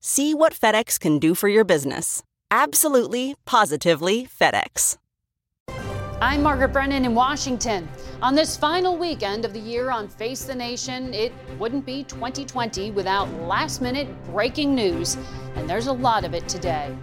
See what FedEx can do for your business. Absolutely, positively FedEx. I'm Margaret Brennan in Washington. On this final weekend of the year on Face the Nation, it wouldn't be 2020 without last minute breaking news, and there's a lot of it today.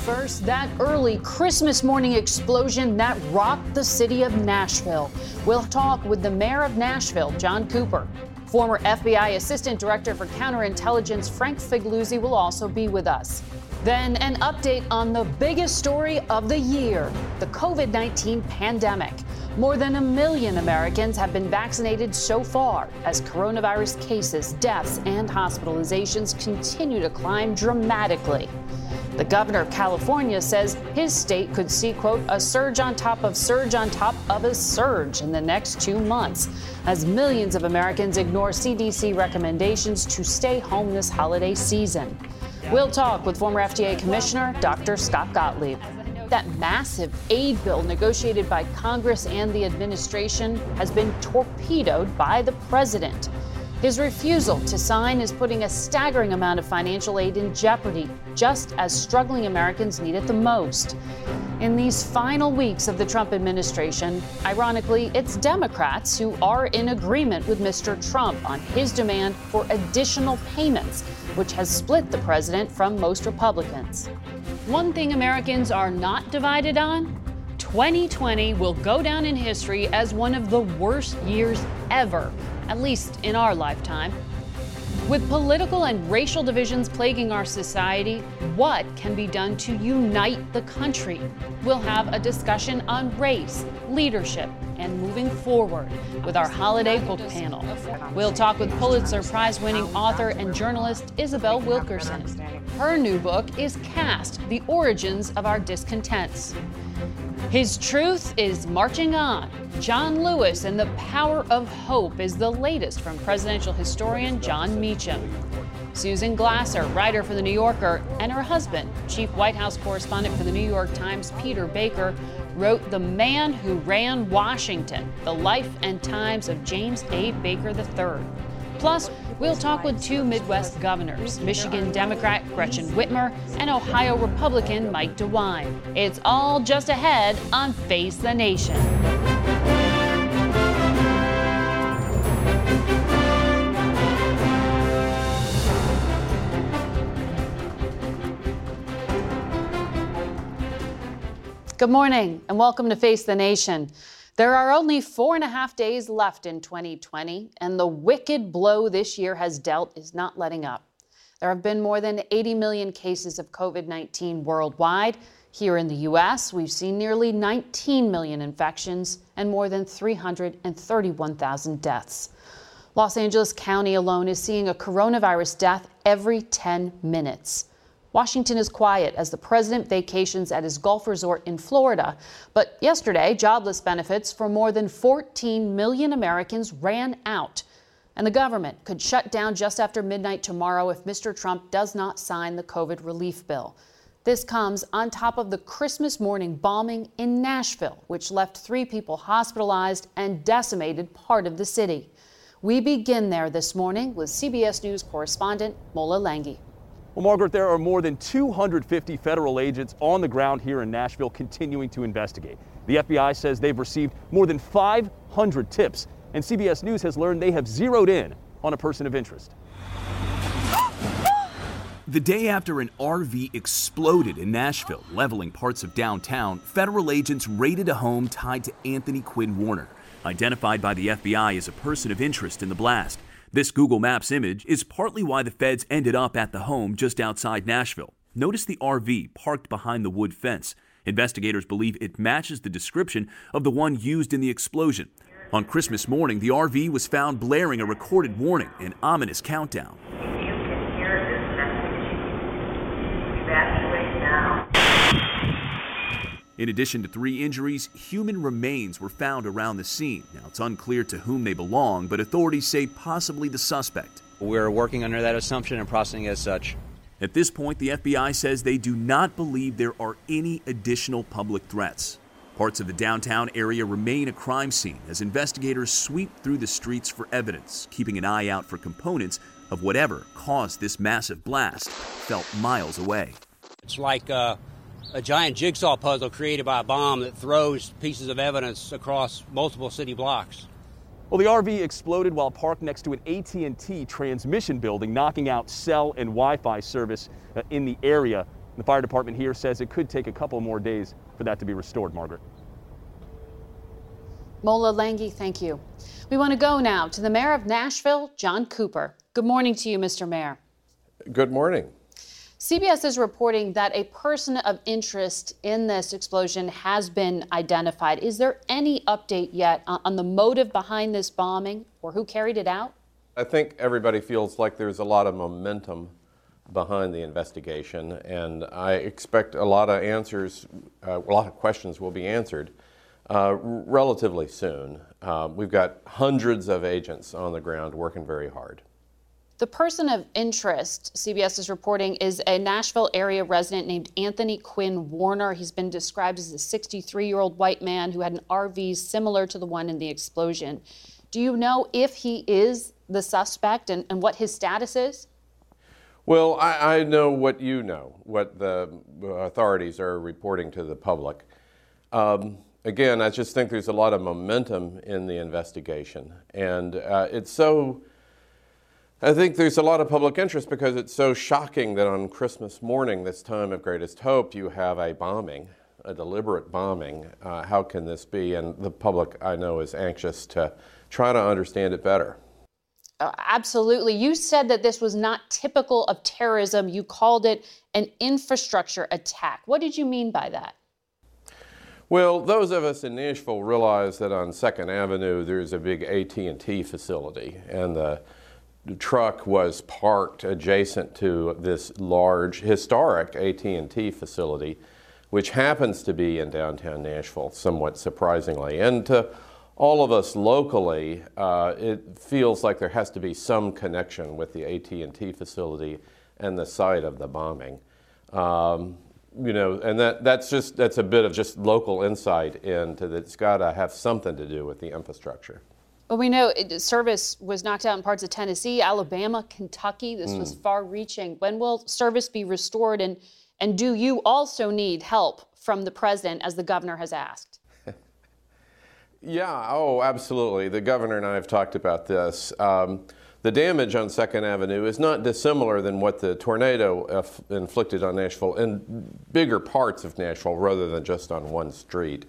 First, that early Christmas morning explosion that rocked the city of Nashville. We'll talk with the mayor of Nashville, John Cooper. Former FBI Assistant Director for Counterintelligence Frank Figliuzzi will also be with us. Then, an update on the biggest story of the year the COVID 19 pandemic. More than a million Americans have been vaccinated so far as coronavirus cases, deaths, and hospitalizations continue to climb dramatically. The governor of California says his state could see, quote, a surge on top of surge on top of a surge in the next two months as millions of Americans ignore CDC recommendations to stay home this holiday season. We'll talk with former FDA Commissioner Dr. Scott Gottlieb. That massive aid bill negotiated by Congress and the administration has been torpedoed by the president. His refusal to sign is putting a staggering amount of financial aid in jeopardy, just as struggling Americans need it the most. In these final weeks of the Trump administration, ironically, it's Democrats who are in agreement with Mr. Trump on his demand for additional payments, which has split the president from most Republicans. One thing Americans are not divided on 2020 will go down in history as one of the worst years ever at least in our lifetime. With political and racial divisions plaguing our society, what can be done to unite the country? We'll have a discussion on race, leadership, and moving forward with our holiday book panel. We'll talk with Pulitzer Prize winning author and journalist Isabel Wilkerson. Her new book is Caste The Origins of Our Discontents. His truth is marching on. John Lewis and the Power of Hope is the latest from presidential historian Jon Meacham. Susan Glasser, writer for The New Yorker, and her husband, chief White House correspondent for The New York Times, Peter Baker, wrote The Man Who Ran Washington The Life and Times of James A. Baker III. Plus, we'll talk with two Midwest governors Michigan Democrat Gretchen Whitmer and Ohio Republican Mike DeWine. It's all just ahead on Face the Nation. Good morning and welcome to Face the Nation. There are only four and a half days left in 2020, and the wicked blow this year has dealt is not letting up. There have been more than 80 million cases of COVID 19 worldwide. Here in the U.S., we've seen nearly 19 million infections and more than 331,000 deaths. Los Angeles County alone is seeing a coronavirus death every 10 minutes. Washington is quiet as the president vacations at his golf resort in Florida. But yesterday, jobless benefits for more than 14 million Americans ran out. And the government could shut down just after midnight tomorrow if Mr. Trump does not sign the COVID relief bill. This comes on top of the Christmas morning bombing in Nashville, which left three people hospitalized and decimated part of the city. We begin there this morning with CBS News correspondent Mola Lenghi. Well, Margaret, there are more than 250 federal agents on the ground here in Nashville continuing to investigate. The FBI says they've received more than 500 tips, and CBS News has learned they have zeroed in on a person of interest. The day after an RV exploded in Nashville, leveling parts of downtown, federal agents raided a home tied to Anthony Quinn Warner, identified by the FBI as a person of interest in the blast. This Google Maps image is partly why the feds ended up at the home just outside Nashville. Notice the RV parked behind the wood fence. Investigators believe it matches the description of the one used in the explosion. On Christmas morning, the RV was found blaring a recorded warning, an ominous countdown. In addition to three injuries, human remains were found around the scene. Now, it's unclear to whom they belong, but authorities say possibly the suspect. We're working under that assumption and processing as such. At this point, the FBI says they do not believe there are any additional public threats. Parts of the downtown area remain a crime scene as investigators sweep through the streets for evidence, keeping an eye out for components of whatever caused this massive blast felt miles away. It's like uh, a giant jigsaw puzzle created by a bomb that throws pieces of evidence across multiple city blocks. Well, the RV exploded while parked next to an AT&T transmission building, knocking out cell and Wi-Fi service uh, in the area. The fire department here says it could take a couple more days for that to be restored, Margaret. Mola Lenghi, thank you. We want to go now to the mayor of Nashville, John Cooper. Good morning to you, Mr. Mayor. Good morning. CBS is reporting that a person of interest in this explosion has been identified. Is there any update yet on the motive behind this bombing or who carried it out? I think everybody feels like there's a lot of momentum behind the investigation, and I expect a lot of answers, uh, a lot of questions will be answered uh, relatively soon. Uh, we've got hundreds of agents on the ground working very hard. The person of interest, CBS is reporting, is a Nashville area resident named Anthony Quinn Warner. He's been described as a 63 year old white man who had an RV similar to the one in the explosion. Do you know if he is the suspect and, and what his status is? Well, I, I, know what you know, what the authorities are reporting to the public. Um, again, I just think there's a lot of momentum in the investigation, and uh, it's so I think there's a lot of public interest because it's so shocking that on Christmas morning, this time of greatest hope, you have a bombing, a deliberate bombing. Uh, how can this be? And the public, I know, is anxious to try to understand it better. Uh, absolutely. You said that this was not typical of terrorism. You called it an infrastructure attack. What did you mean by that? Well, those of us in Nashville realize that on Second Avenue there's a big AT&T facility, and the the truck was parked adjacent to this large historic AT&T facility which happens to be in downtown Nashville somewhat surprisingly. And to all of us locally uh, it feels like there has to be some connection with the AT&T facility and the site of the bombing. Um, you know and that that's just that's a bit of just local insight into that it's got to have something to do with the infrastructure well, we know it, service was knocked out in parts of Tennessee, Alabama, Kentucky. This mm. was far reaching. When will service be restored? And, and do you also need help from the president, as the governor has asked? yeah, oh, absolutely. The governor and I have talked about this. Um, the damage on Second Avenue is not dissimilar than what the tornado inflicted on Nashville in bigger parts of Nashville rather than just on one street.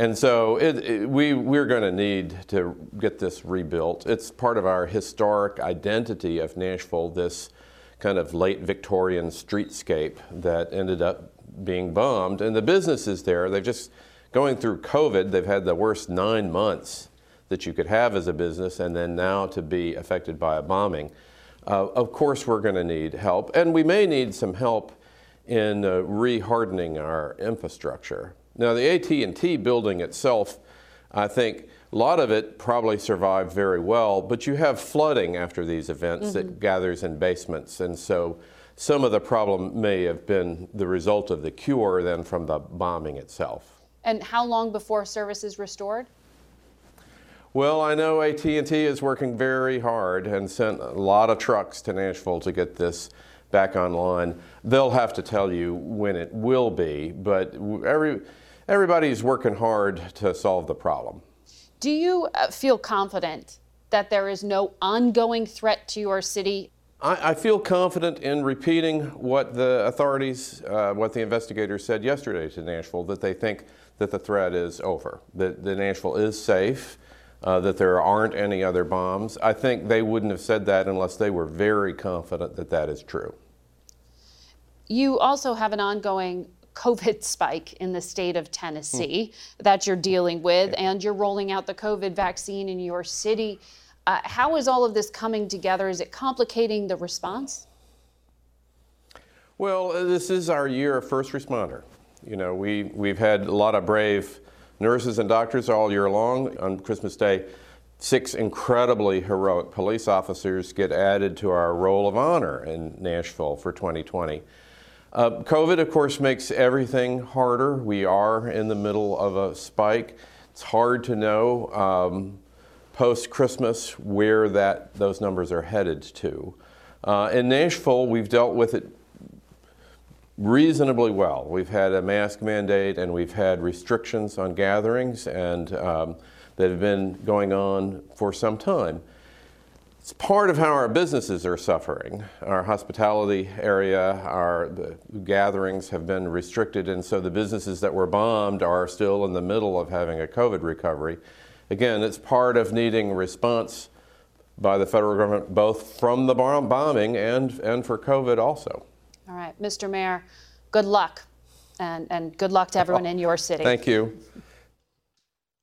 And so it, it, we, we're going to need to get this rebuilt. It's part of our historic identity of Nashville, this kind of late Victorian streetscape that ended up being bombed. And the businesses there, they've just, going through COVID, they've had the worst nine months that you could have as a business, and then now to be affected by a bombing. Uh, of course, we're going to need help, and we may need some help in uh, re-hardening our infrastructure. Now the AT&T building itself, I think a lot of it probably survived very well, but you have flooding after these events mm -hmm. that mm-hmm. gathers in basements, and so some of the problem may have been the result of the cure than from the bombing itself. And how long before service is restored? Well, I know AT&T is working very hard and sent a lot of trucks to Nashville to get this back online. They'll have to tell you when it will be, but every everybody's working hard to solve the problem. Do you uh, feel confident that there is no ongoing threat to your city? I, I feel confident in repeating what the authorities, uh, what the investigators said yesterday to Nashville, that they think that the threat is over, that, that Nashville is safe, uh, that there aren't any other bombs. I think they wouldn't have said that unless they were very confident that that is true. You also have an ongoing COVID spike in the state of Tennessee mm. that you're dealing with, yeah. and you're rolling out the COVID vaccine in your city. Uh, how is all of this coming together? Is it complicating the response? Well, uh, this is our year of first responder. You know, we, we've had a lot of brave nurses and doctors all year long. On Christmas Day, six incredibly heroic police officers get added to our roll of honor in Nashville for 2020. Uh, COVID, of course, makes everything harder. We are in the middle of a spike. It's hard to know um, post Christmas where that those numbers are headed to. Uh, in Nashville, we've dealt with it reasonably well. We've had a mask mandate and we've had restrictions on gatherings and um, that have been going on for some time. It's part of how our businesses are suffering. Our hospitality area, our gatherings have been restricted, and so the businesses that were bombed are still in the middle of having a COVID recovery. Again, it's part of needing response by the federal government, both from the bombing and, and for COVID also. All right, Mr. Mayor, good luck, and, and good luck to everyone oh, in your city. Thank you.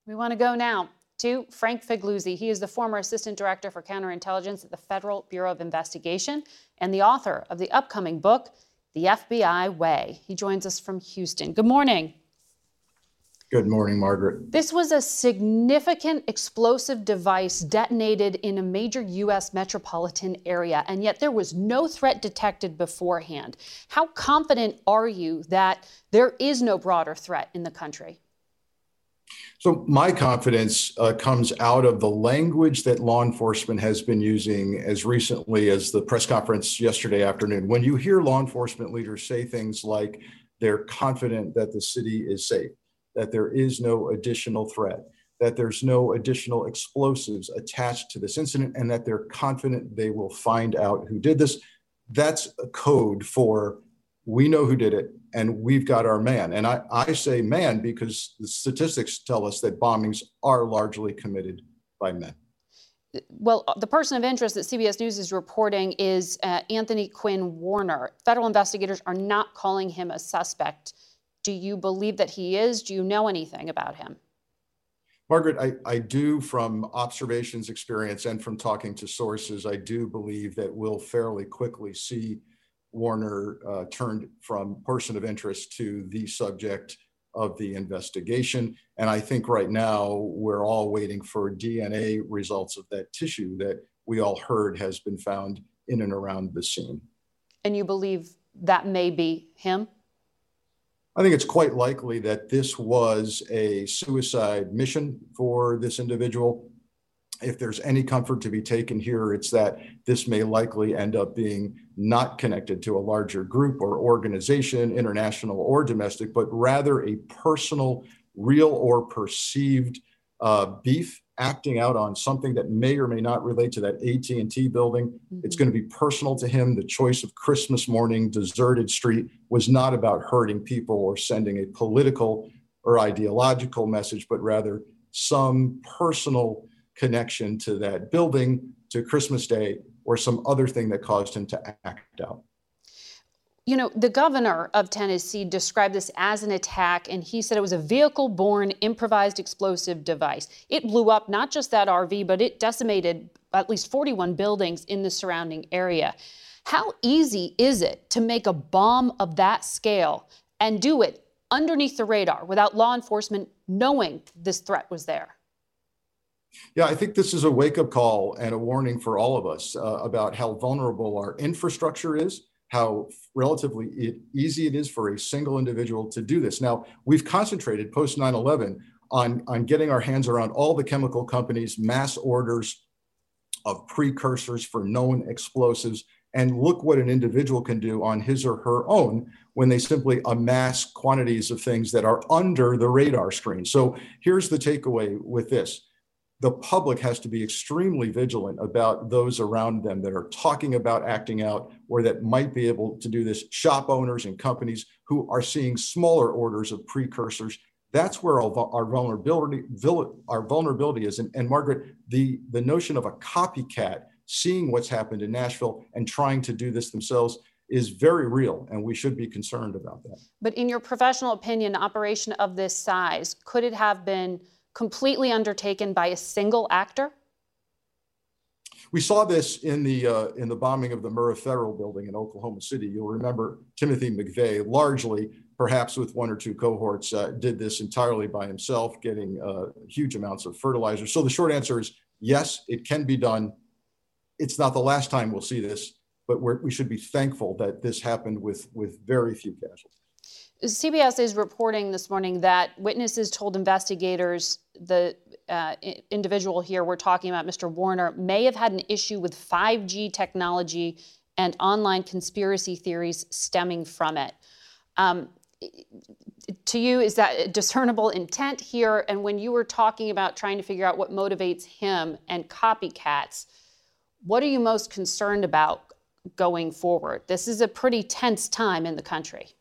We want to go now to Frank Figliuzzi. He is the former Assistant Director for Counterintelligence at the Federal Bureau of Investigation and the author of the upcoming book, The FBI Way. He joins us from Houston. Good morning. Good morning, Margaret. This was a significant explosive device detonated in a major U.S. metropolitan area, and yet there was no threat detected beforehand. How confident are you that there is no broader threat in the country? So, my confidence uh, comes out of the language that law enforcement has been using as recently as the press conference yesterday afternoon. When you hear law enforcement leaders say things like they're confident that the city is safe, that there is no additional threat, that there's no additional explosives attached to this incident, and that they're confident they will find out who did this, that's a code for we know who did it and we've got our man. And I, I say man because the statistics tell us that bombings are largely committed by men. Well, the person of interest that CBS News is reporting is uh, Anthony Quinn Warner. Federal investigators are not calling him a suspect. Do you believe that he is? Do you know anything about him? Margaret, I, I do from observations, experience, and from talking to sources, I do believe that we'll fairly quickly see Warner uh, turned from person of interest to the subject of the investigation. And I think right now we're all waiting for DNA results of that tissue that we all heard has been found in and around the scene. And you believe that may be him? I think it's quite likely that this was a suicide mission for this individual if there's any comfort to be taken here, it's that this may likely end up being not connected to a larger group or organization, international or domestic, but rather a personal, real or perceived uh, beef acting out on something that may or may not relate to that AT&T building. Mm-hmm. It's going to be personal to him. The choice of Christmas morning, deserted street was not about hurting people or sending a political or ideological message, but rather some personal connection to that building, to Christmas Day, or some other thing that caused him to act out. You know, the governor of Tennessee described this as an attack, and he said it was a vehicle borne improvised explosive device. It blew up not just that RV, but it decimated at least 41 buildings in the surrounding area. How easy is it to make a bomb of that scale and do it underneath the radar without law enforcement knowing this threat was there? Yeah, I think this is a wake up call and a warning for all of us uh, about how vulnerable our infrastructure is, how relatively it, easy it is for a single individual to do this. Now, we've concentrated post 9 11 on, on getting our hands around all the chemical companies, mass orders of precursors for known explosives. And look what an individual can do on his or her own when they simply amass quantities of things that are under the radar screen. So here's the takeaway with this the public has to be extremely vigilant about those around them that are talking about acting out or that might be able to do this. Shop owners and companies who are seeing smaller orders of precursors. That's where our, vulnerability our vulnerability is. And, and margaret the the notion of a copycat seeing what's happened in nashville and trying to do this themselves is very real and we should be concerned about that. But in your professional opinion operation of this size could it have been completely undertaken by a single actor we saw this in the uh, in the bombing of the Murrah Federal Building in Oklahoma City. You'll remember Timothy McVeigh largely perhaps with one or two cohorts, uh, did this entirely by himself, getting uh, huge amounts of fertilizer. So the short answer is yes, it can be done. It's not the last time we'll see this, but we should be thankful that this happened with, with very few casualties. CBS is reporting this morning that witnesses told investigators the uh, individual here we're talking about, Mr. Warner, may have had an issue with 5G technology and online conspiracy theories stemming from it. Um, to you, is that discernible intent here? And when you were talking about trying to figure out what motivates him and copycats, what are you most concerned about going forward? This is a pretty tense time in the country.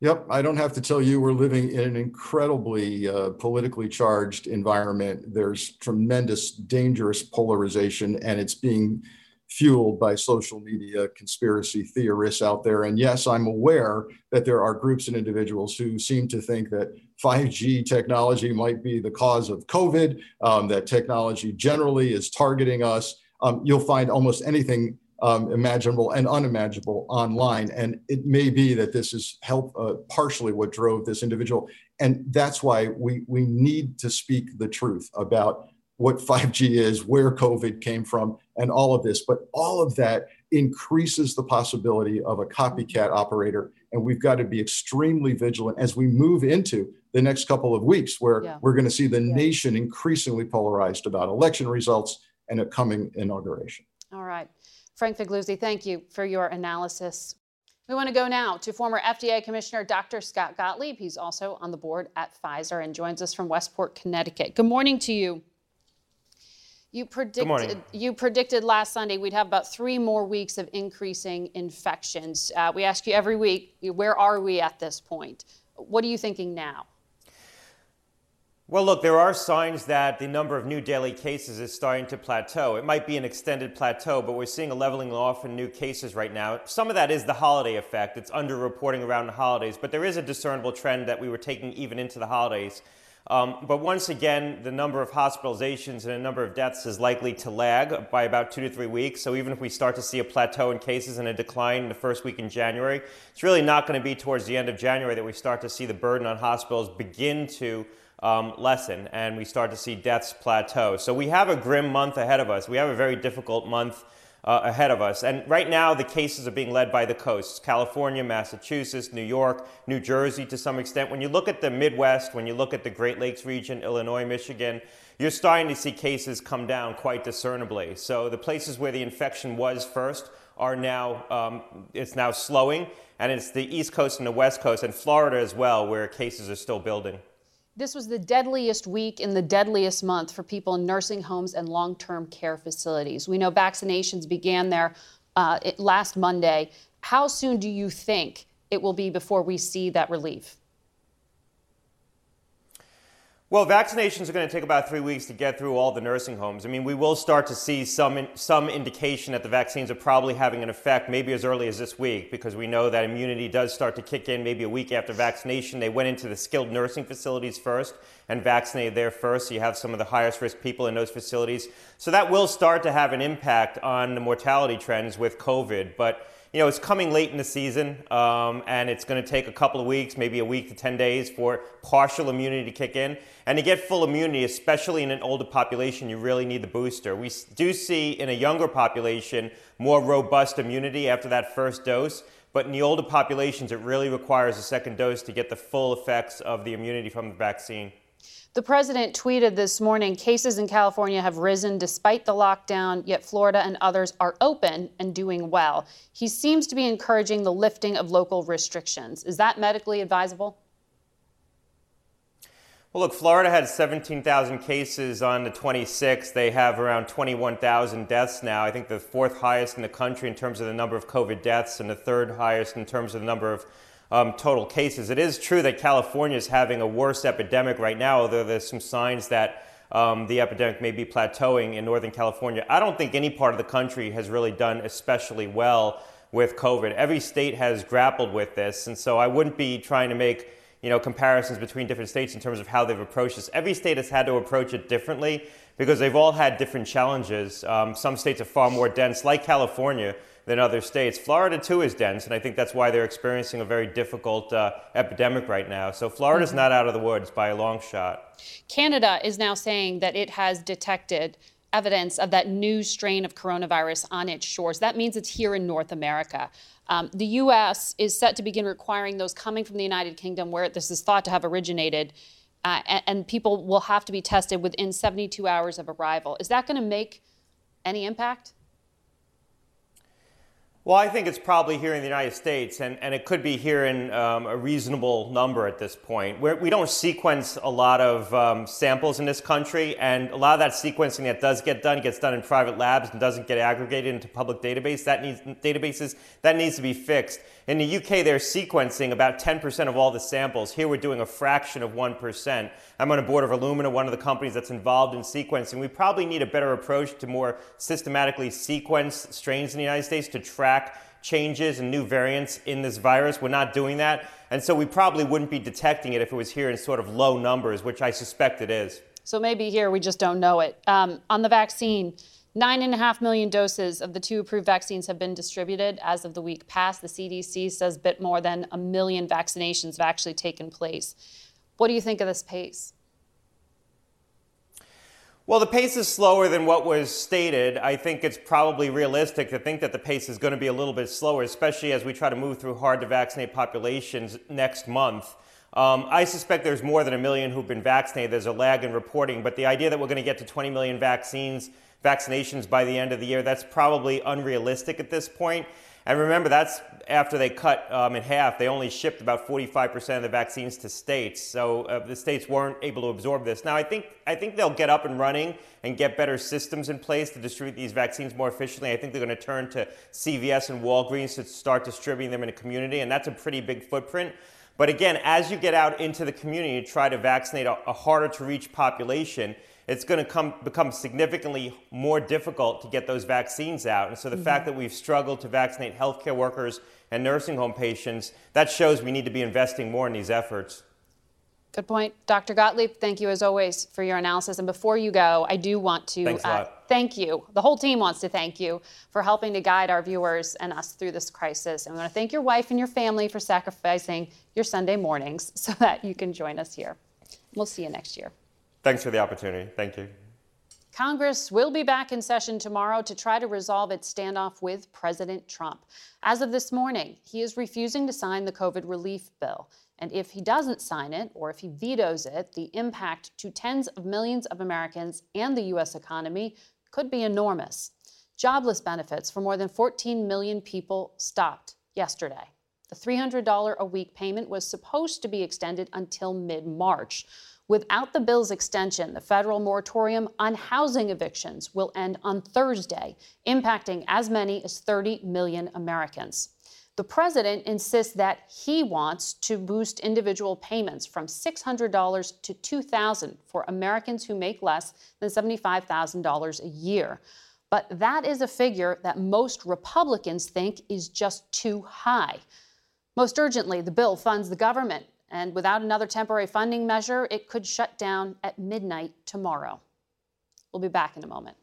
Yep, I don't have to tell you, we're living in an incredibly uh, politically charged environment. There's tremendous, dangerous polarization, and it's being fueled by social media conspiracy theorists out there. And yes, I'm aware that there are groups and individuals who seem to think that 5G technology might be the cause of COVID, um, that technology generally is targeting us. Um, you'll find almost anything um, imaginable and unimaginable online. And it may be that this is help uh, partially what drove this individual. And that's why we, we need to speak the truth about what 5G is, where COVID came from, and all of this. But all of that increases the possibility of a copycat operator. And we've got to be extremely vigilant as we move into the next couple of weeks, where yeah. we're going to see the yeah. nation increasingly polarized about election results and a coming inauguration. All right. Frank Figliuzzi, thank you for your analysis. We want to go now to former FDA Commissioner Dr. Scott Gottlieb. He's also on the board at Pfizer and joins us from Westport, Connecticut. Good morning to you. You predicted you predicted last Sunday we'd have about three more weeks of increasing infections. Uh, we ask you every week, where are we at this point? What are you thinking now? Well, look, there are signs that the number of new daily cases is starting to plateau. It might be an extended plateau, but we're seeing a leveling off in new cases right now. Some of that is the holiday effect. It's underreporting around the holidays, but there is a discernible trend that we were taking even into the holidays. Um, but once again, the number of hospitalizations and the number of deaths is likely to lag by about two to three weeks. So even if we start to see a plateau in cases and a decline in the first week in January, it's really not going to be towards the end of January that we start to see the burden on hospitals begin to um, lessen and we start to see deaths plateau. So we have a grim month ahead of us. We have a very difficult month uh, ahead of us. And right now, the cases are being led by the coasts California, Massachusetts, New York, New Jersey to some extent. When you look at the Midwest, when you look at the Great Lakes region, Illinois, Michigan, you're starting to see cases come down quite discernibly. So the places where the infection was first are now, um, it's now slowing. And it's the East Coast and the West Coast and Florida as well, where cases are still building. This was the deadliest week in the deadliest month for people in nursing homes and long term care facilities. We know vaccinations began there uh, last Monday. How soon do you think it will be before we see that relief? Well, vaccinations are going to take about three weeks to get through all the nursing homes. I mean, we will start to see some some indication that the vaccines are probably having an effect, maybe as early as this week, because we know that immunity does start to kick in maybe a week after vaccination. They went into the skilled nursing facilities first and vaccinated there first. So you have some of the highest risk people in those facilities. So that will start to have an impact on the mortality trends with COVID, but you know, it's coming late in the season, um, and it's going to take a couple of weeks, maybe a week to 10 days for partial immunity to kick in. And to get full immunity, especially in an older population, you really need the booster. We do see in a younger population more robust immunity after that first dose, but in the older populations, it really requires a second dose to get the full effects of the immunity from the vaccine. The president tweeted this morning cases in California have risen despite the lockdown, yet Florida and others are open and doing well. He seems to be encouraging the lifting of local restrictions. Is that medically advisable? Well, look, Florida had 17,000 cases on the 26th. They have around 21,000 deaths now. I think the fourth highest in the country in terms of the number of COVID deaths and the third highest in terms of the number of um, total cases. It is true that California is having a worse epidemic right now, although there's some signs that um, the epidemic may be plateauing in Northern California. I don't think any part of the country has really done especially well with COVID. Every state has grappled with this, and so I wouldn't be trying to make you know comparisons between different states in terms of how they've approached this. Every state has had to approach it differently because they've all had different challenges. Um, some states are far more dense, like California than other states. Florida, too, is dense, and I think that's why they're experiencing a very difficult uh, epidemic right now. So Florida's mm-hmm. not out of the woods by a long shot. Canada is now saying that it has detected evidence of that new strain of coronavirus on its shores. That means it's here in North America. Um, the U.S. is set to begin requiring those coming from the United Kingdom, where this is thought to have originated, uh, and, and people will have to be tested within 72 hours of arrival. Is that going to make any impact? Well, I think it's probably here in the United States, and, and it could be here in um, a reasonable number at this point. We're, we do not sequence a lot of um, samples in this country, and a lot of that sequencing that does get done gets done in private labs and doesn't get aggregated into public database. That needs, databases. That needs to be fixed. In the UK, they're sequencing about 10% of all the samples. Here, we're doing a fraction of 1%. I'm on a board of Illumina, one of the companies that's involved in sequencing. We probably need a better approach to more systematically sequence strains in the United States to track changes and new variants in this virus. We're not doing that. And so we probably wouldn't be detecting it if it was here in sort of low numbers, which I suspect it is. So maybe here we just don't know it. Um, on the vaccine, Nine and a half million doses of the two approved vaccines have been distributed as of the week past. The CDC says a bit more than a million vaccinations have actually taken place. What do you think of this pace? Well, the pace is slower than what was stated. I think it's probably realistic to think that the pace is going to be a little bit slower, especially as we try to move through hard to vaccinate populations next month. Um, I suspect there's more than a million who've been vaccinated. There's a lag in reporting, but the idea that we're going to get to 20 million vaccines vaccinations by the end of the year. That's probably unrealistic at this point. And remember, that's after they cut um, in half. They only shipped about 45% of the vaccines to states, so uh, the states weren't able to absorb this. Now, I think I think they'll get up and running and get better systems in place to distribute these vaccines more efficiently. I think they're going to turn to CVS and Walgreens to start distributing them in a community, and that's a pretty big footprint. But again, as you get out into the community, to try to vaccinate a, a harder to reach population it's going to come, become significantly more difficult to get those vaccines out. And so the mm-hmm. fact that we've struggled to vaccinate healthcare workers and nursing home patients, that shows we need to be investing more in these efforts. Good point. Dr. Gottlieb, thank you as always for your analysis. And before you go, I do want to uh, thank you. The whole team wants to thank you for helping to guide our viewers and us through this crisis. And we want to thank your wife and your family for sacrificing your Sunday mornings so that you can join us here. We'll see you next year. Thanks for the opportunity. Thank you. Congress will be back in session tomorrow to try to resolve its standoff with President Trump. As of this morning, he is refusing to sign the COVID relief bill. And if he doesn't sign it, or if he vetoes it, the impact to tens of millions of Americans and the U.S. economy could be enormous. Jobless benefits for more than 14 million people stopped yesterday. The $300 a week payment was supposed to be extended until mid March. Without the bill's extension, the federal moratorium on housing evictions will end on Thursday, impacting as many as 30 million Americans. The president insists that he wants to boost individual payments from $600 to $2,000 for Americans who make less than $75,000 a year. But that is a figure that most Republicans think is just too high. Most urgently, the bill funds the government and without another temporary funding measure, it could shut down at midnight tomorrow. We'll be back in a moment.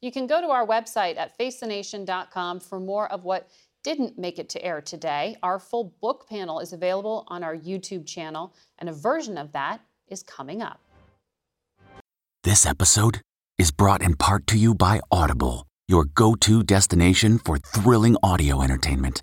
You can go to our website at facethenation.com for more of what didn't make it to air today. Our full book panel is available on our YouTube channel, and a version of that is coming up. This episode is brought in part to you by Audible, your go to destination for thrilling audio entertainment.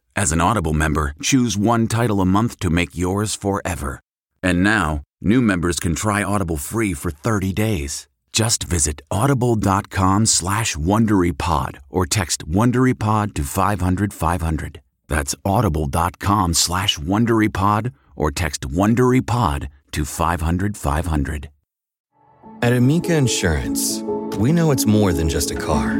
as an Audible member, choose one title a month to make yours forever. And now, new members can try Audible free for 30 days. Just visit audible.com slash WonderyPod or text WonderyPod to 500, 500. That's audible.com slash WonderyPod or text WonderyPod to 500, 500. At Amica Insurance, we know it's more than just a car.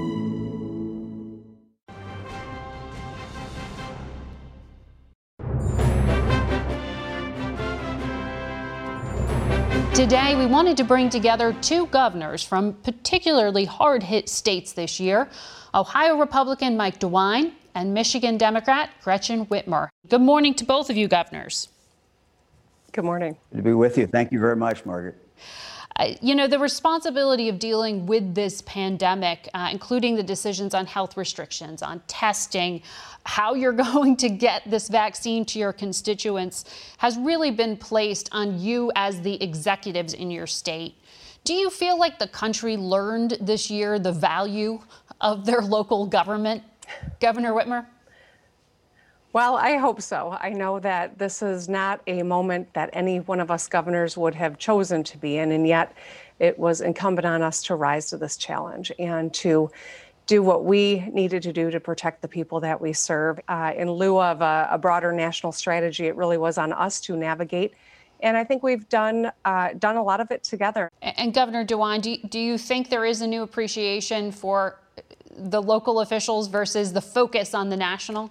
Today, we wanted to bring together two governors from particularly hard hit states this year Ohio Republican Mike DeWine and Michigan Democrat Gretchen Whitmer. Good morning to both of you, governors. Good morning. Good to be with you. Thank you very much, Margaret. You know, the responsibility of dealing with this pandemic, uh, including the decisions on health restrictions, on testing, how you're going to get this vaccine to your constituents, has really been placed on you as the executives in your state. Do you feel like the country learned this year the value of their local government, Governor Whitmer? Well, I hope so. I know that this is not a moment that any one of us governors would have chosen to be in, and yet it was incumbent on us to rise to this challenge and to do what we needed to do to protect the people that we serve. Uh, in lieu of a, a, broader national strategy, it really was on us to navigate. And I think we've done uh, done a lot of it together. And, Governor DeWine, do do you think there is a new appreciation for the local officials versus the focus on the national?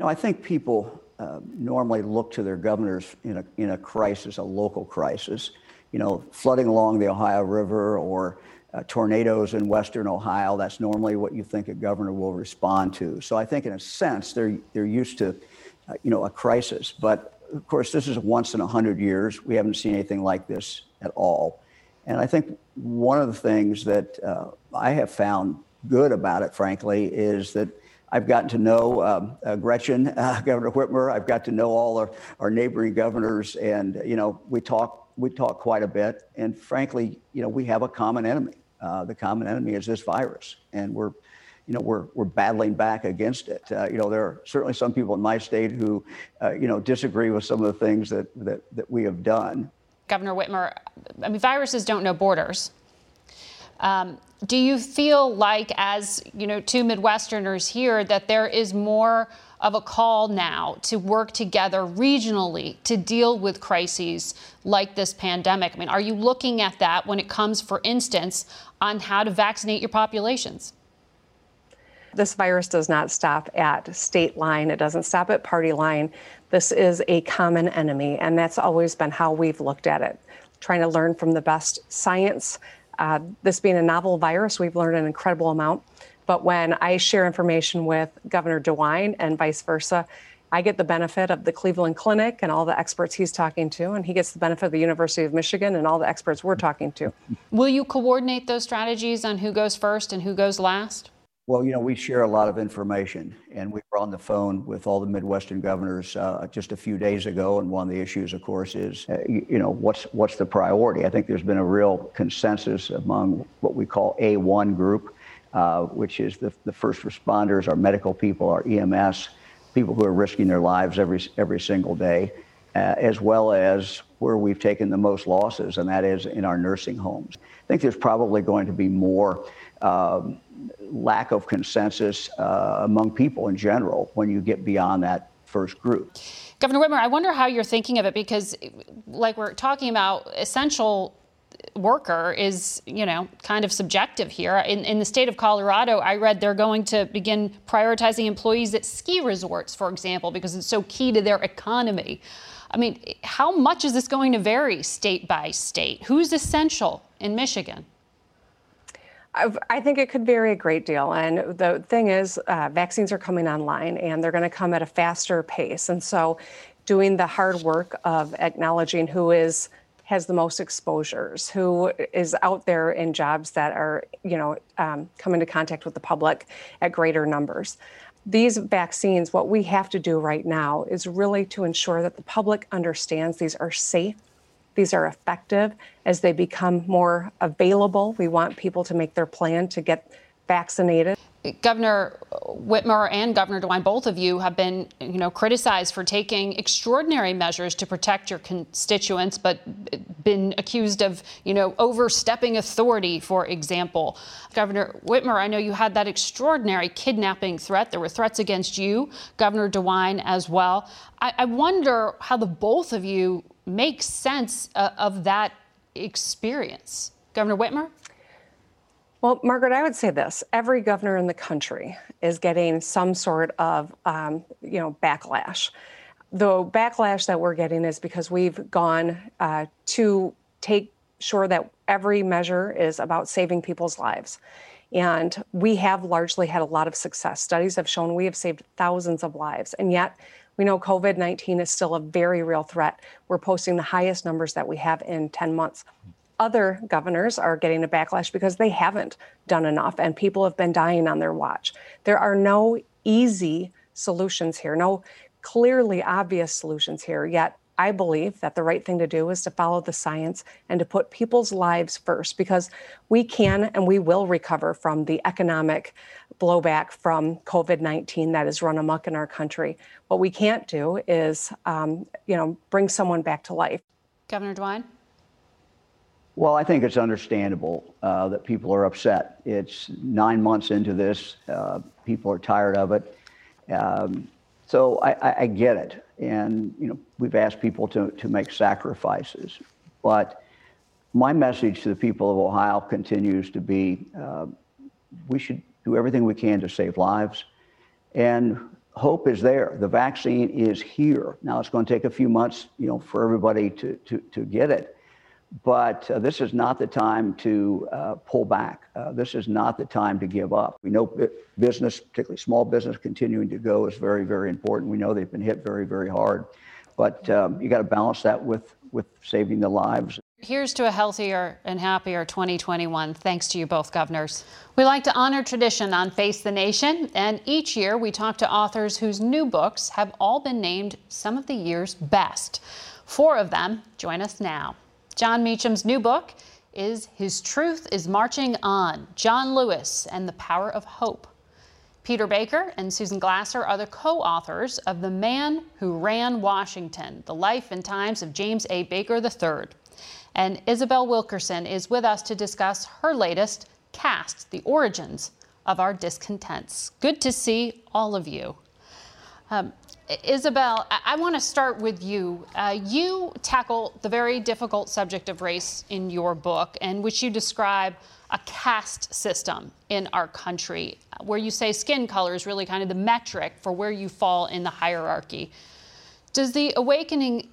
No, I think people uh, normally look to their governors in a, in a crisis, a local crisis. You know, flooding along the Ohio River or uh, tornadoes in western Ohio, that's normally what you think a governor will respond to. So I think, in a sense, they're, they're used to, uh, you know, a crisis. But of course, this is once in a hundred years. We haven't seen anything like this at all. And I think one of the things that uh, I have found good about it, frankly, is that I've gotten to know um, uh, Gretchen, uh, Governor Whitmer. I've got to know all our, our neighboring governors, and you know we talk we talk quite a bit. And frankly, you know we have a common enemy. Uh, the common enemy is this virus, and we're you know we're we're battling back against it. Uh, you know there are certainly some people in my state who uh, you know disagree with some of the things that that that we have done. Governor Whitmer, I mean viruses don't know borders. Um, do you feel like, as you know, two Midwesterners here, that there is more of a call now to work together regionally to deal with crises like this pandemic? I mean, are you looking at that when it comes, for instance, on how to vaccinate your populations? This virus does not stop at state line. It doesn't stop at party line. This is a common enemy, and that's always been how we've looked at it. Trying to learn from the best science, uh, this being a novel virus, we've learned an incredible amount. But when I share information with Governor DeWine and vice versa, I get the benefit of the Cleveland Clinic and all the experts he's talking to, and he gets the benefit of the University of Michigan and all the experts we're talking to. Will you coordinate those strategies on who goes first and who goes last? Well, you know, we share a lot of information, and we were on the phone with all the Midwestern governors uh, just a few days ago. And one of the issues, of course, is uh, you, you, know what's what's the priority. I think there's been a real consensus among what we call A1 group, uh, which is the, the first responders, our medical people, our EMS, people who are risking their lives every every single day, uh, as well as where we've taken the most losses, and that is in our nursing homes. I think there's probably going to be more. Um, lack of consensus uh, among people in general when you get beyond that first group. Governor Whitmer, I wonder how you're thinking of it because, like we're talking about, essential worker is, you know, kind of subjective here. In, in the state of Colorado, I read they're going to begin prioritizing employees at ski resorts, for example, because it's so key to their economy. I mean, how much is this going to vary state by state? Who's essential in Michigan? I think it could vary a great deal. And the thing is, uh, vaccines are coming online and they're going to come at a faster pace. And so, doing the hard work of acknowledging who is has the most exposures, who is out there in jobs that are, you know, um, come into contact with the public at greater numbers. These vaccines, what we have to do right now is really to ensure that the public understands these are safe these are effective as they become more available. We want people to make their plan to get vaccinated. Governor Whitmer and Governor DeWine, both of you have been, you know, criticized for taking extraordinary measures to protect your constituents, but been accused of, you know, overstepping authority, for example. Governor Whitmer, I know you had that extraordinary kidnapping threat. There were threats against you, Governor DeWine as well. I, I wonder how the both of you make sense uh, of that experience. Governor Whitmer? Well, Margaret, I would say this: every governor in the country is getting some sort of, um, you know, backlash. The backlash that we're getting is because we've gone uh, to take sure that every measure is about saving people's lives. And we have largely had a lot of success. Studies have shown we have saved thousands of lives. And yet, we know COVID 19 is still a very real threat. We're posting the highest numbers that we have in 10 months other governors are getting a backlash because they haven't done enough and people have been dying on their watch. There are no easy solutions here, no clearly obvious solutions here. Yet, I believe that the right thing to do is to follow the science and to put people's lives first because we can and we will recover from the economic blowback from COVID 19 that has run amok in our country. What we can't do is, um, you know, bring someone back to life. Governor DeWine? Well, I think it's understandable uh, that people are upset. It's nine months into this. Uh, people are tired of it. Um, so I, I, get it. And, you know, we've asked people to, to make sacrifices. But my message to the people of Ohio continues to be uh, we should do everything we can to save lives. And hope is there. The vaccine is here. Now, it's going to take a few months, you know, for everybody to, to, to get it. But uh, this is not the time to uh, pull back. Uh, this is not the time to give up. We know business, particularly small business, continuing to go is very, very important. We know they've been hit very, very hard. But um, you got to balance that with, with saving the lives. Here's to a healthier and happier 2021. Thanks to you both, governors. We like to honor tradition on Face the Nation, and each year we talk to authors whose new books have all been named some of the year's best. Four of them join us now. Jon Meacham's new book is His Truth is Marching On John Lewis and the Power of Hope. Peter Baker and Susan Glasser are the co authors of The Man Who Ran Washington The Life and Times of James A. Baker III. And Isabel Wilkerson is with us to discuss her latest, Caste The Origins of Our Discontents. Good to see all of you. Um, Isabel, I, I want to start with you. Uh, you tackle the very difficult subject of race in your book, in which you describe a caste system in our country, where you say skin color is really kind of the metric for where you fall in the hierarchy. Does the awakening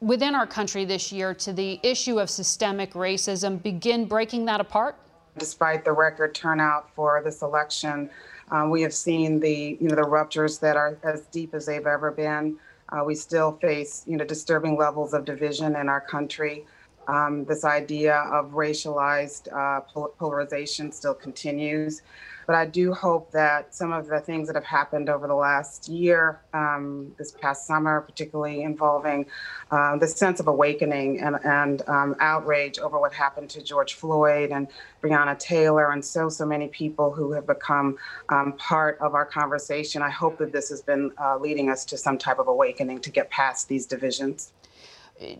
within our country this year to the issue of systemic racism begin breaking that apart? Despite the record turnout for this election, um, we have seen the, you know, the ruptures that are as deep as they've ever been. Uh, we still face, you know, disturbing levels of division in our country. Um, this idea of racialized uh, polarization still continues. But I do hope that some of the things that have happened over the last year, um, this past summer, particularly involving uh, the sense of awakening and, and um, outrage over what happened to George Floyd and Breonna Taylor and so, so many people who have become um, part of our conversation. I hope that this has been uh, leading us to some type of awakening to get past these divisions.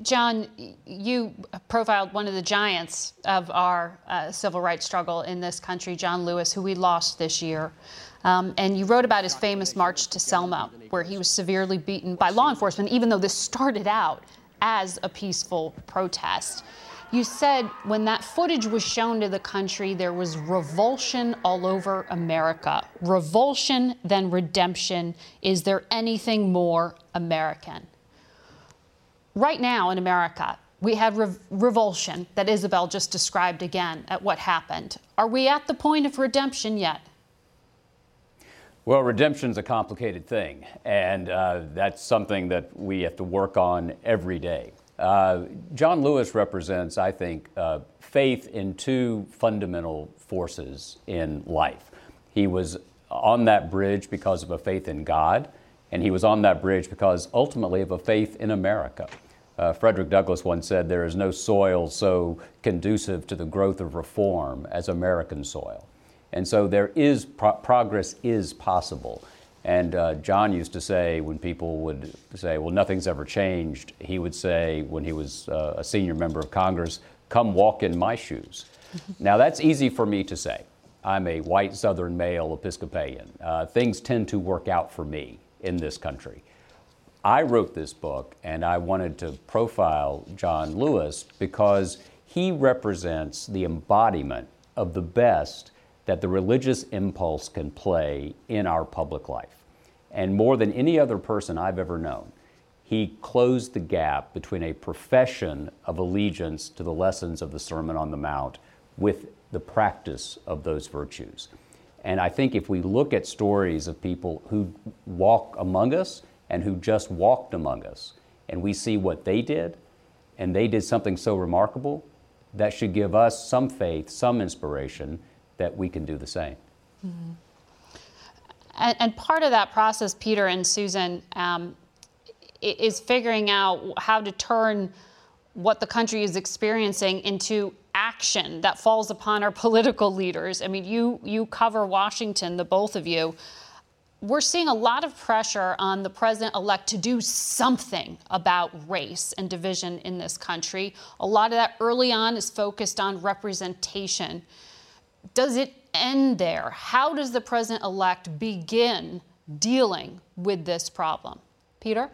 Jon, you profiled one of the giants of our uh, civil rights struggle in this country, John Lewis, who we lost this year. Um, and you wrote about his famous march to Selma, where he was severely beaten by law enforcement, even though this started out as a peaceful protest. You said when that footage was shown to the country, there was revulsion all over America. Revulsion, then redemption. Is there anything more American? Right now in America, we have rev- revulsion that Isabel just described again at what happened. Are we at the point of redemption yet? Well, redemption's a complicated thing, and uh, that's something that we have to work on every day. Uh, John Lewis represents, I think, uh, faith in two fundamental forces in life. He was on that bridge because of a faith in God, and he was on that bridge because ultimately of a faith in America. Uh, Frederick Douglass once said, There is no soil so conducive to the growth of reform as American soil. And so there is pro- progress is possible. And uh, John used to say, when people would say, well, nothing's ever changed, he would say, when he was uh, a senior member of Congress, come walk in my shoes. now, that's easy for me to say. I'm a white Southern male Episcopalian. Uh, things tend to work out for me in this country. I wrote this book and I wanted to profile John Lewis because he represents the embodiment of the best that the religious impulse can play in our public life. And more than any other person I've ever known, he closed the gap between a profession of allegiance to the lessons of the Sermon on the Mount with the practice of those virtues. And I think if we look at stories of people who walk among us and who just walked among us, and we see what they did, and they did something so remarkable, that should give us some faith, some inspiration that we can do the same. Mm-hmm. And, and, part of that process, Peter and Susan, um, is figuring out how to turn what the country is experiencing into action that falls upon our political leaders. I mean, you you cover Washington, the both of you. We're seeing a lot of pressure on the president elect to do something about race and division in this country. A lot of that early on is focused on representation. Does it end there? How does the president elect begin dealing with this problem? Peter?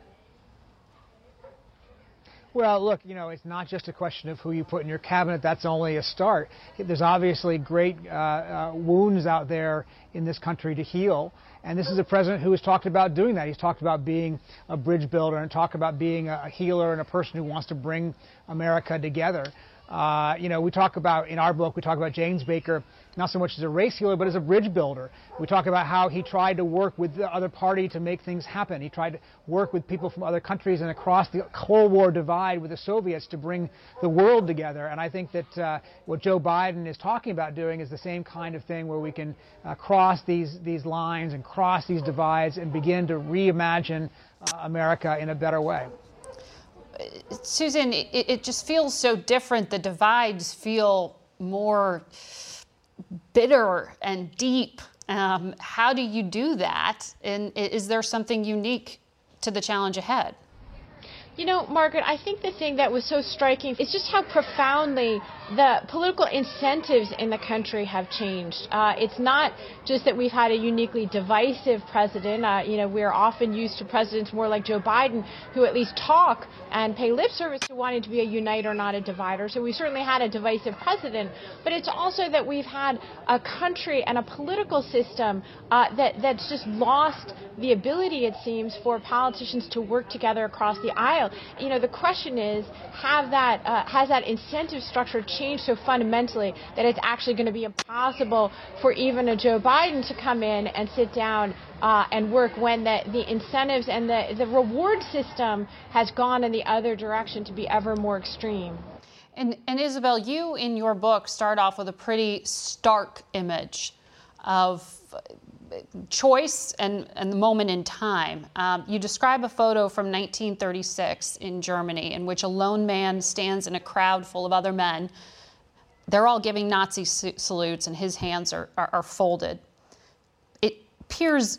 Well, look, you know, it's not just a question of who you put in your cabinet. That's only a start. There's obviously great uh, uh, wounds out there in this country to heal. And this is a president who has talked about doing that. He's talked about being a bridge builder and talked about being a healer and a person who wants to bring America together. Uh, you know, we talk about, in our book, we talk about James Baker not so much as a race healer, but as a bridge builder. We talk about how he tried to work with the other party to make things happen. He tried to work with people from other countries and across the Cold War divide with the Soviets to bring the world together. And I think that uh, what Joe Biden is talking about doing is the same kind of thing where we can uh, cross these, these lines and cross these divides and begin to reimagine uh, America in a better way. Susan, it, it just feels so different. The divides feel more bitter and deep. Um, how do you do that? And is there something unique to the challenge ahead? You know, Margaret, I think the thing that was so striking is just how profoundly the political incentives in the country have changed. Uh, it's not just that we've had a uniquely divisive president. Uh, you know, we're often used to presidents more like Joe Biden, who at least talk and pay lip service to wanting to be a uniter, not a divider. So we certainly had a divisive president. But it's also that we've had a country and a political system uh, that that's just lost the ability, it seems, for politicians to work together across the aisle. You know, the question is, have that uh, has that incentive structure changed so fundamentally that it's actually going to be impossible for even a Joe Biden to come in and sit down uh, and work when the, the incentives and the, the reward system has gone in the other direction to be ever more extreme. And, and Isabel, you in your book start off with a pretty stark image of choice and, and the moment in time. Um, you describe a photo from 1936 in Germany in which a lone man stands in a crowd full of other men. They're all giving Nazi salutes, and his hands are, are, are folded. It appears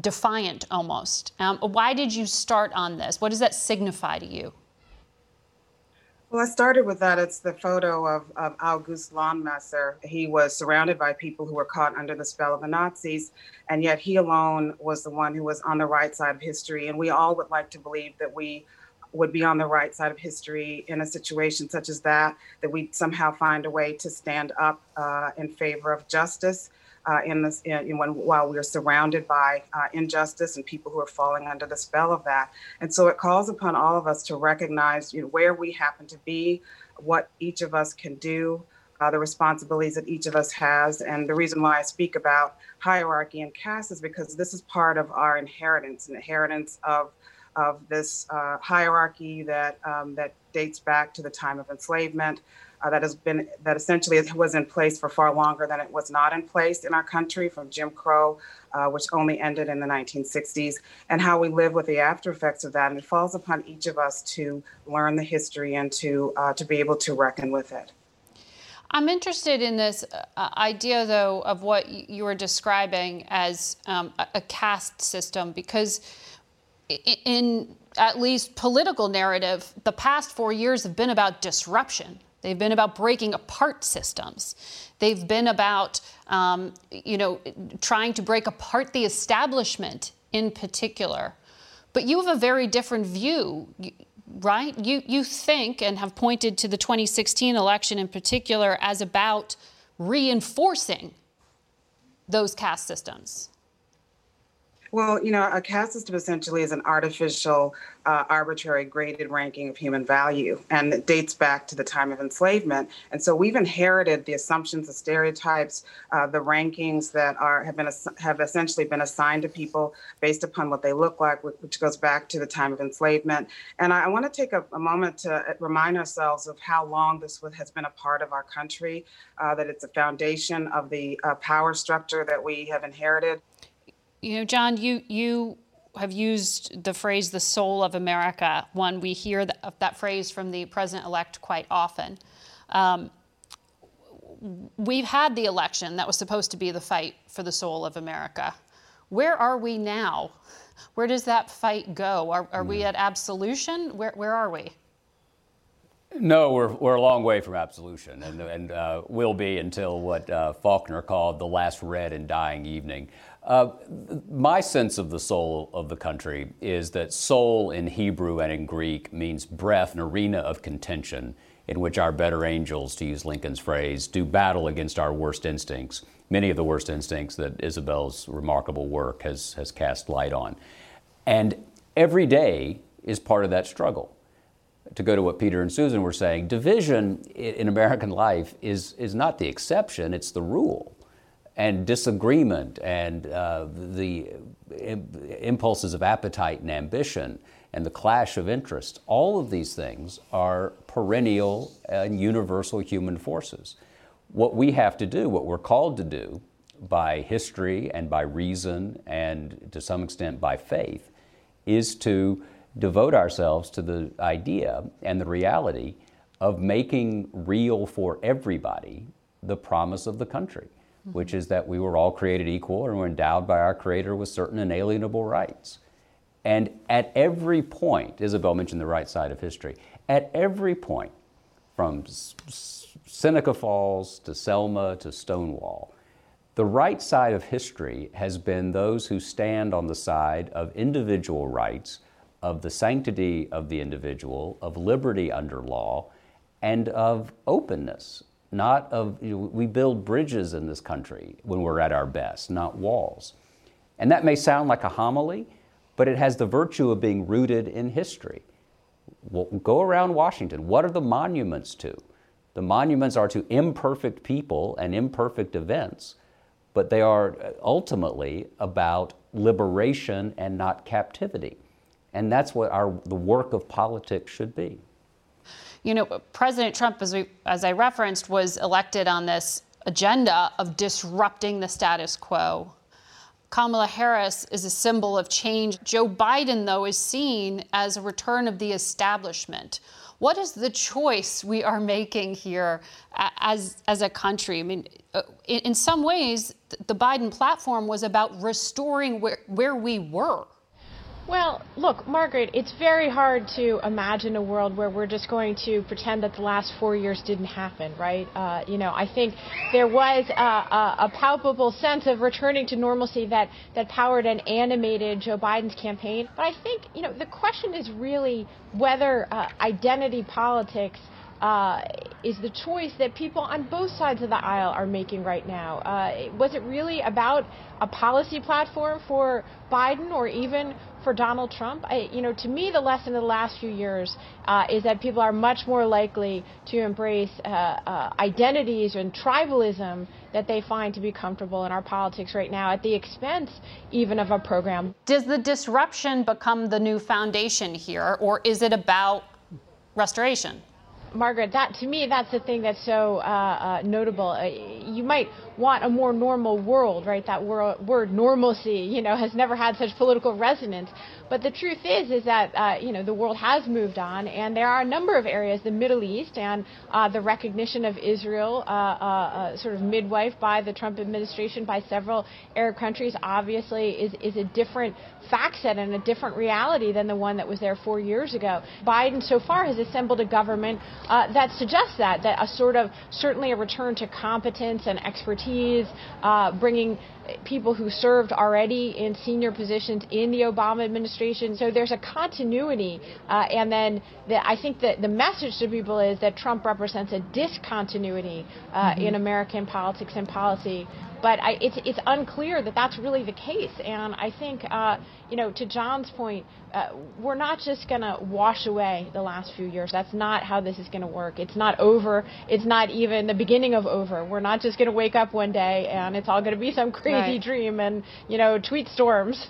defiant almost. Um, why did you start on this? What does that signify to you? Well, I started with that. It's the photo of, of August Landmesser. He was surrounded by people who were caught under the spell of the Nazis, and yet he alone was the one who was on the right side of history. And we all would like to believe that we would be on the right side of history in a situation such as that, that we somehow find a way to stand up uh, in favor of justice. Uh, in this, in, when, while we are surrounded by uh, injustice and people who are falling under the spell of that, and so it calls upon all of us to recognize you know, where we happen to be, what each of us can do, uh, the responsibilities that each of us has. And the reason why I speak about hierarchy and caste is because this is part of our inheritance, an inheritance of of this uh, hierarchy that um, that dates back to the time of enslavement. Uh, that has been that essentially was in place for far longer than it was not in place in our country from Jim Crow, uh, which only ended in the 1960s, and how we live with the after effects of that. And it falls upon each of us to learn the history and to uh, to be able to reckon with it. I'm interested in this uh, idea, though, of what you were describing as um, a, a caste system, because in at least political narrative, the past four years have been about disruption. They've been about breaking apart systems. They've been about, um, you know, trying to break apart the establishment in particular. But you have a very different view, right? You you think and have pointed to the 2016 election in particular as about reinforcing those caste systems. Well, you know, a caste system essentially is an artificial, uh, arbitrary graded ranking of human value, and it dates back to the time of enslavement. And so we've inherited the assumptions, the stereotypes, uh, the rankings that are have been have essentially been assigned to people based upon what they look like, which goes back to the time of enslavement. And I, I want to take a, a, moment to uh, remind ourselves of how long this has been a part of our country, uh, that it's a foundation of the uh, power structure that we have inherited. You know, John, you you have used the phrase "the soul of America." One we hear that, that phrase from the president-elect quite often. Um, we've had the election that was supposed to be the fight for the soul of America. Where are we now? Where does that fight go? Are, are we hmm. at absolution? Where, where are we? No, we're, we're a long way from absolution, and, and uh, will be until what uh, Faulkner called the last red and dying evening. Uh, my sense of the soul of the country is that soul in Hebrew and in Greek means breath, an arena of contention in which our better angels, to use Lincoln's phrase, do battle against our worst instincts, many of the worst instincts that Isabel's remarkable work has, has cast light on. And every day is part of that struggle. To go to what Peter and Susan were saying, division in American life is, is not the exception, it's the rule and disagreement and uh, the impulses of appetite and ambition and the clash of interest, all of these things are perennial and universal human forces. What we have to do, what we're called to do by history and by reason and to some extent by faith, is to devote ourselves to the idea and the reality of making real for everybody the promise of the country which is that we were all created equal and were endowed by our Creator with certain inalienable rights. And at every point, Isabel mentioned the right side of history, at every point, from Seneca Falls to Selma to Stonewall, the right side of history has been those who stand on the side of individual rights, of the sanctity of the individual, of liberty under law, and of openness not of, you know, we build bridges in this country when we're at our best, not walls. And that may sound like a homily, but it has the virtue of being rooted in history. Well, go around Washington. What are the monuments to? The monuments are to imperfect people and imperfect events, but they are ultimately about liberation and not captivity. And that's what our, the work of politics should be. You know, President Trump, as, we, as I referenced, was elected on this agenda of disrupting the status quo. Kamala Harris is a symbol of change. Joe Biden, though, is seen as a return of the establishment. What is the choice we are making here as, as a country? I mean, uh, in, in some ways, the Biden platform was about restoring where, where we were. Well, look, Margaret, it's very hard to imagine a world where we're just going to pretend that the last four years didn't happen, right? Uh, you know, I think there was a, a, a, palpable sense of returning to normalcy that, that powered and animated Joe Biden's campaign. But I think, you know, the question is really whether uh, identity politics uh, is the choice that people on both sides of the aisle are making right now. Uh, was it really about a policy platform for Biden or even for Donald Trump? I, you know, to me, the lesson of the last few years uh, is that people are much more likely to embrace uh, uh, identities and tribalism that they find to be comfortable in our politics right now at the expense even of a program. Does the disruption become the new foundation here, or is it about restoration? Margaret, that to me, that's the thing that's so uh, uh, notable. Uh, you might want a more normal world, right? That wor- word normalcy, you know, has never had such political resonance. But the truth is, is that uh, you know the world has moved on, and there are a number of areas, the Middle East and uh, the recognition of Israel, uh, uh, uh sort of midwife by the Trump administration by several Arab countries, obviously is is a different fact set and a different reality than the one that was there four years ago. Biden so far has assembled a government uh, that suggests that that a sort of certainly a return to competence and expertise, bringing people who served already in senior positions in the Obama administration. So there's a continuity. Uh, and then the, I think that the message to people is that Trump represents a discontinuity uh, mm-hmm. in American politics and policy but I, it's it's unclear that that's really the case. And I think, uh, you know, to John's point, uh, we're not just going to wash away the last few years. That's not how this is going to work. It's not over. It's not even the beginning of over. We're not just going to wake up one day and it's all going to be some crazy right. dream and you know tweet storms.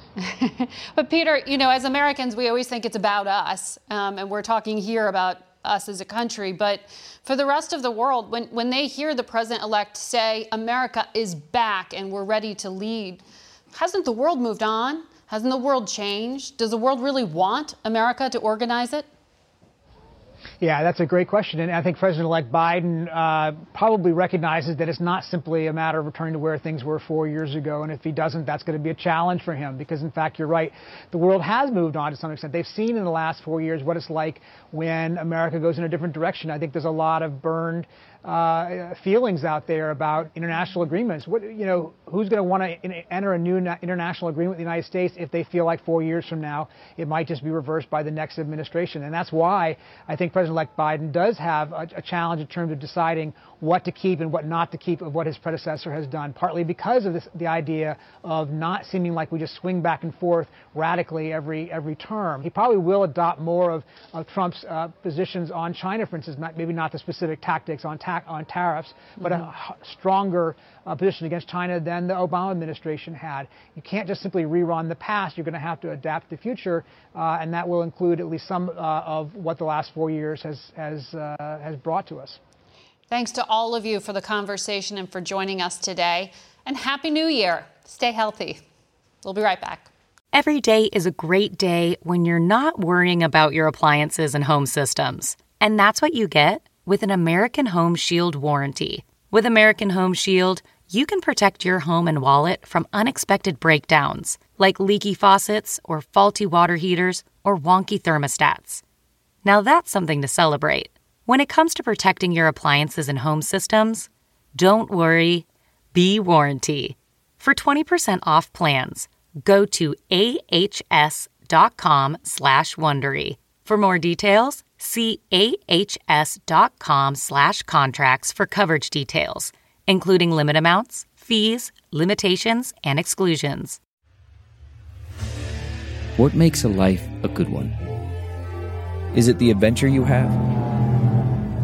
but Peter, you know, as Americans, we always think it's about us, um, and we're talking here about us as a country. But for the rest of the world, when, when they hear the president elect say, America is back and we're ready to lead, hasn't the world moved on? Hasn't the world changed? Does the world really want America to organize it? Yeah, that's a great question. And I think President-elect Biden uh, probably recognizes that it's not simply a matter of returning to where things were four years ago. And if he doesn't, that's going to be a challenge for him because, in fact, you're right. The world has moved on to some extent. They've seen in the last four years what it's like when America goes in a different direction. I think there's a lot of burned uh, feelings out there about international agreements. What, you know, who's going to want to enter a new international agreement with the United States if they feel like four years from now it might just be reversed by the next administration? And that's why I think President-elect Biden does have a, a challenge in terms of deciding what to keep and what not to keep of what his predecessor has done, partly because of this, the idea of not seeming like we just swing back and forth radically every every term. He probably will adopt more of, of Trump's uh, positions on China, for instance, not, maybe not the specific tactics on tax on tariffs, but mm-hmm. a stronger uh, position against China than the Obama administration had. You can't just simply rerun the past. You're going to have to adapt the future, uh, and that will include at least some uh, of what the last four years has has uh, has brought to us. Thanks to all of you for the conversation and for joining us today. And Happy New Year. Stay healthy. We'll be right back. Every day is a great day when you're not worrying about your appliances and home systems. And that's what you get with an American Home Shield warranty. With American Home Shield, you can protect your home and wallet from unexpected breakdowns, like leaky faucets or faulty water heaters or wonky thermostats. Now that's something to celebrate. When it comes to protecting your appliances and home systems, don't worry, be warranty. For 20% off plans, go to ahs.com slash Wondery. For more details, See ahs.com slash contracts for coverage details, including limit amounts, fees, limitations, and exclusions. What makes a life a good one? Is it the adventure you have?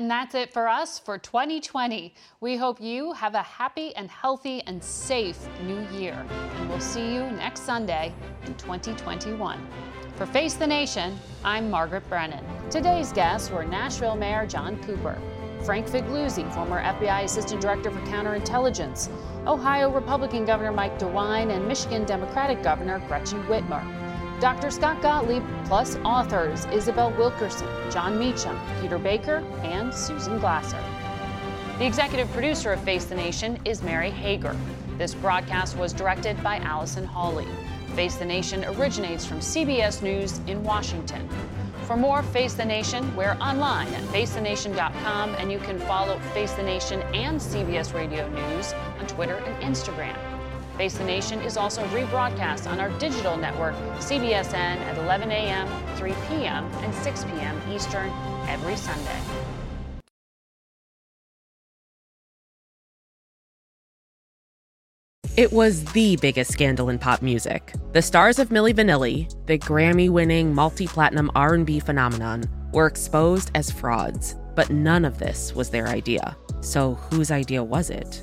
And that's it for us for 2020. We hope you have a happy and healthy and safe new year. And we'll see you next Sunday in 2021. For Face the Nation, I'm Margaret Brennan. Today's guests were Nashville Mayor John Cooper, Frank Figliuzzi, former FBI Assistant Director for Counterintelligence, Ohio Republican Governor Mike DeWine, and Michigan Democratic Governor Gretchen Whitmer. Dr. Scott Gottlieb, plus authors Isabel Wilkerson, Jon Meacham, Peter Baker, and Susan Glasser. The executive producer of Face the Nation is Mary Hager. This broadcast was directed by Allison Hawley. Face the Nation originates from CBS News in Washington. For more Face the Nation, we're online at facethenation.com and you can follow Face the Nation and CBS Radio News on Twitter and Instagram. Face the Nation is also rebroadcast on our digital network, CBSN, at 11 a.m., 3 p.m., and 6 p.m. Eastern every Sunday. It was the biggest scandal in pop music. The stars of Milli Vanilli, the Grammy-winning multi-platinum R&B phenomenon, were exposed as frauds. But none of this was their idea. So whose idea was it?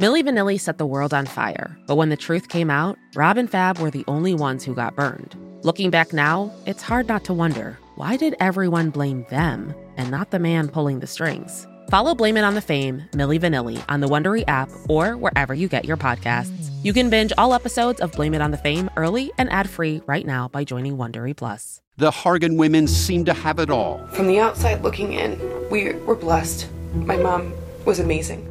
Milli Vanilli set the world on fire, but when the truth came out, Rob and Fab were the only ones who got burned. Looking back now, it's hard not to wonder why did everyone blame them and not the man pulling the strings? Follow Blame It on the Fame, Milli Vanilli, on the Wondery app or wherever you get your podcasts. You can binge all episodes of Blame It on the Fame early and ad-free right now by joining Wondery Plus. The Hargan women seem to have it all. From the outside looking in, we were blessed. My mom was amazing.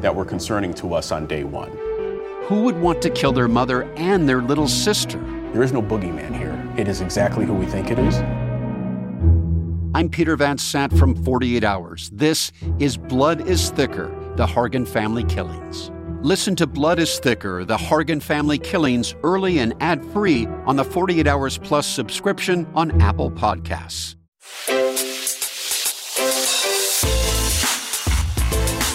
that were concerning to us on day one. Who would want to kill their mother and their little sister? There is no boogeyman here. It is exactly who we think it is. I'm Peter Van Sant from 48 Hours. This is Blood is Thicker The Hargan Family Killings. Listen to Blood is Thicker The Hargan Family Killings early and ad free on the 48 Hours Plus subscription on Apple Podcasts.